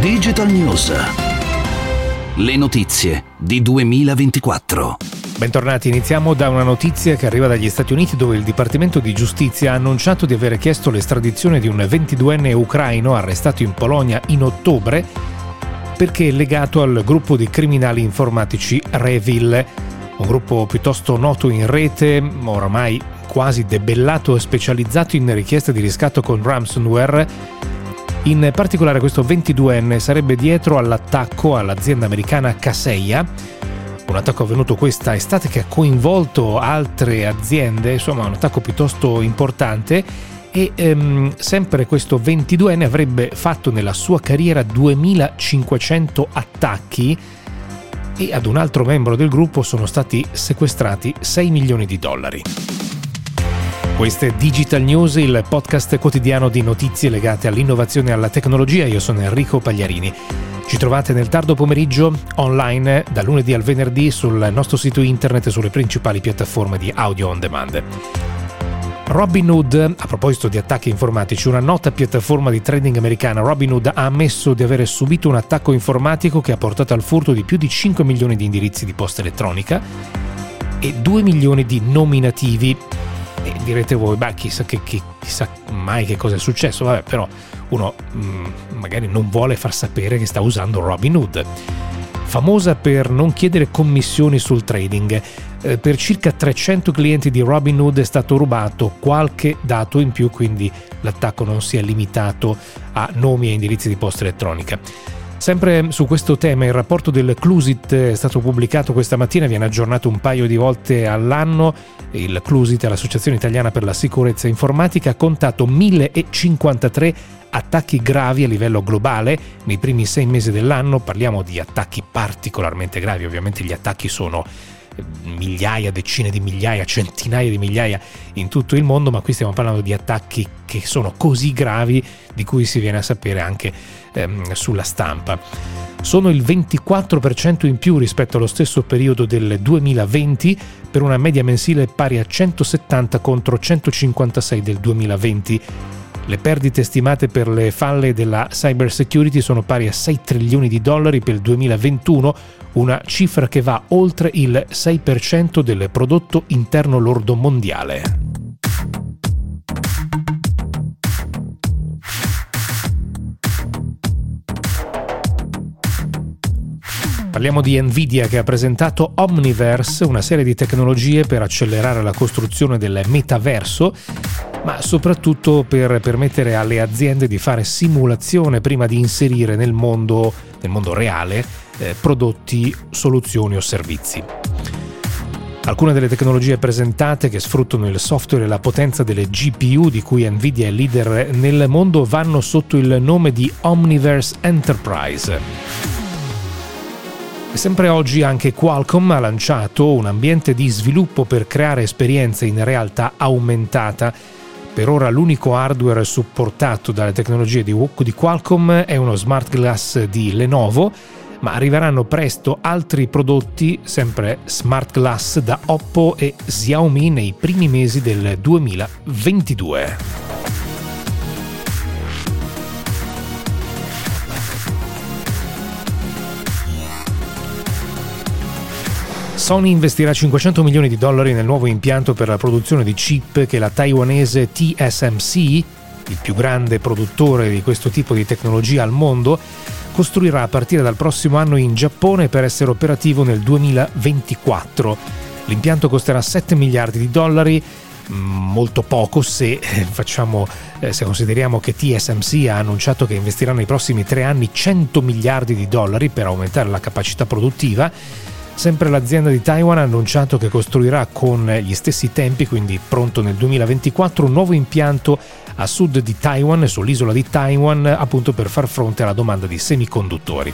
Digital News. Le notizie di 2024. Bentornati, iniziamo da una notizia che arriva dagli Stati Uniti dove il Dipartimento di Giustizia ha annunciato di aver chiesto l'estradizione di un 22enne ucraino arrestato in Polonia in ottobre perché è legato al gruppo di criminali informatici Revil, un gruppo piuttosto noto in rete, oramai quasi debellato e specializzato in richieste di riscatto con ransomware in particolare questo 22enne sarebbe dietro all'attacco all'azienda americana Kaseya, un attacco avvenuto questa estate che ha coinvolto altre aziende, insomma un attacco piuttosto importante e ehm, sempre questo 22enne avrebbe fatto nella sua carriera 2500 attacchi e ad un altro membro del gruppo sono stati sequestrati 6 milioni di dollari. Questo è Digital News, il podcast quotidiano di notizie legate all'innovazione e alla tecnologia. Io sono Enrico Pagliarini. Ci trovate nel tardo pomeriggio online da lunedì al venerdì sul nostro sito internet e sulle principali piattaforme di audio on demand. Robinhood, a proposito di attacchi informatici, una nota piattaforma di trading americana, Robinhood ha ammesso di aver subito un attacco informatico che ha portato al furto di più di 5 milioni di indirizzi di posta elettronica e 2 milioni di nominativi e direte voi, beh, chissà, che, che, chissà mai che cosa è successo, vabbè, però uno mh, mm, magari non vuole far sapere che sta usando Robinhood. Famosa per non chiedere commissioni sul trading, eh, per circa 300 clienti di Robinhood è stato rubato qualche dato in più, quindi l'attacco non si è limitato a nomi e indirizzi di posta elettronica. Sempre su questo tema il rapporto del Clusit è stato pubblicato questa mattina, viene aggiornato un paio di volte all'anno. Il Clusit, l'Associazione Italiana per la Sicurezza Informatica, ha contato 1053 attacchi gravi a livello globale nei primi sei mesi dell'anno. Parliamo di attacchi particolarmente gravi, ovviamente gli attacchi sono migliaia, decine di migliaia, centinaia di migliaia in tutto il mondo, ma qui stiamo parlando di attacchi che sono così gravi di cui si viene a sapere anche ehm, sulla stampa. Sono il 24% in più rispetto allo stesso periodo del 2020 per una media mensile pari a 170 contro 156 del 2020 le perdite stimate per le falle della cyber security sono pari a 6 trilioni di dollari per il 2021, una cifra che va oltre il 6% del prodotto interno lordo mondiale. Parliamo di Nvidia che ha presentato Omniverse, una serie di tecnologie per accelerare la costruzione del metaverso ma soprattutto per permettere alle aziende di fare simulazione prima di inserire nel mondo, nel mondo reale eh, prodotti, soluzioni o servizi. Alcune delle tecnologie presentate che sfruttano il software e la potenza delle GPU di cui Nvidia è leader nel mondo vanno sotto il nome di Omniverse Enterprise. Sempre oggi anche Qualcomm ha lanciato un ambiente di sviluppo per creare esperienze in realtà aumentata per ora l'unico hardware supportato dalle tecnologie di, di Qualcomm è uno smart glass di Lenovo, ma arriveranno presto altri prodotti, sempre smart glass da Oppo e Xiaomi nei primi mesi del 2022. Sony investirà 500 milioni di dollari nel nuovo impianto per la produzione di chip che la taiwanese TSMC, il più grande produttore di questo tipo di tecnologia al mondo, costruirà a partire dal prossimo anno in Giappone per essere operativo nel 2024. L'impianto costerà 7 miliardi di dollari, mm, molto poco se, facciamo, eh, se consideriamo che TSMC ha annunciato che investirà nei prossimi tre anni 100 miliardi di dollari per aumentare la capacità produttiva Sempre l'azienda di Taiwan ha annunciato che costruirà con gli stessi tempi, quindi pronto nel 2024, un nuovo impianto a sud di Taiwan, sull'isola di Taiwan, appunto per far fronte alla domanda di semiconduttori.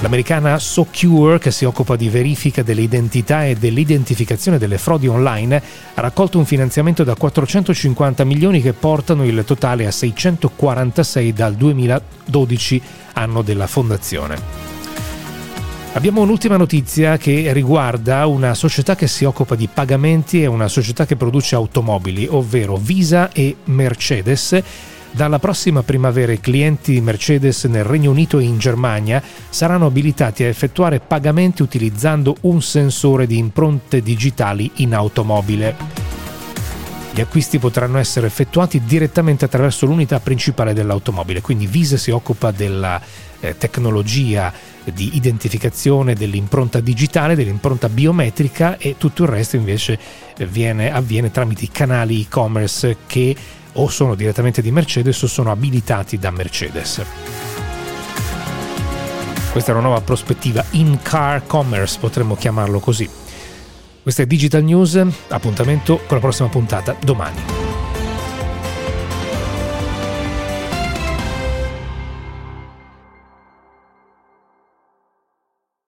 L'americana Socure, che si occupa di verifica delle identità e dell'identificazione delle frodi online, ha raccolto un finanziamento da 450 milioni che portano il totale a 646 dal 2012, anno della fondazione. Abbiamo un'ultima notizia che riguarda una società che si occupa di pagamenti e una società che produce automobili, ovvero Visa e Mercedes Dalla prossima primavera i clienti Mercedes nel Regno Unito e in Germania saranno abilitati a effettuare pagamenti utilizzando un sensore di impronte digitali in automobile. Gli acquisti potranno essere effettuati direttamente attraverso l'unità principale dell'automobile, quindi Visa si occupa della tecnologia di identificazione dell'impronta digitale, dell'impronta biometrica e tutto il resto invece eh, viene, avviene tramite i canali e-commerce che o sono direttamente di Mercedes o sono abilitati da Mercedes. Questa è una nuova prospettiva in-car commerce, potremmo chiamarlo così. Questa è Digital News, appuntamento con la prossima puntata domani.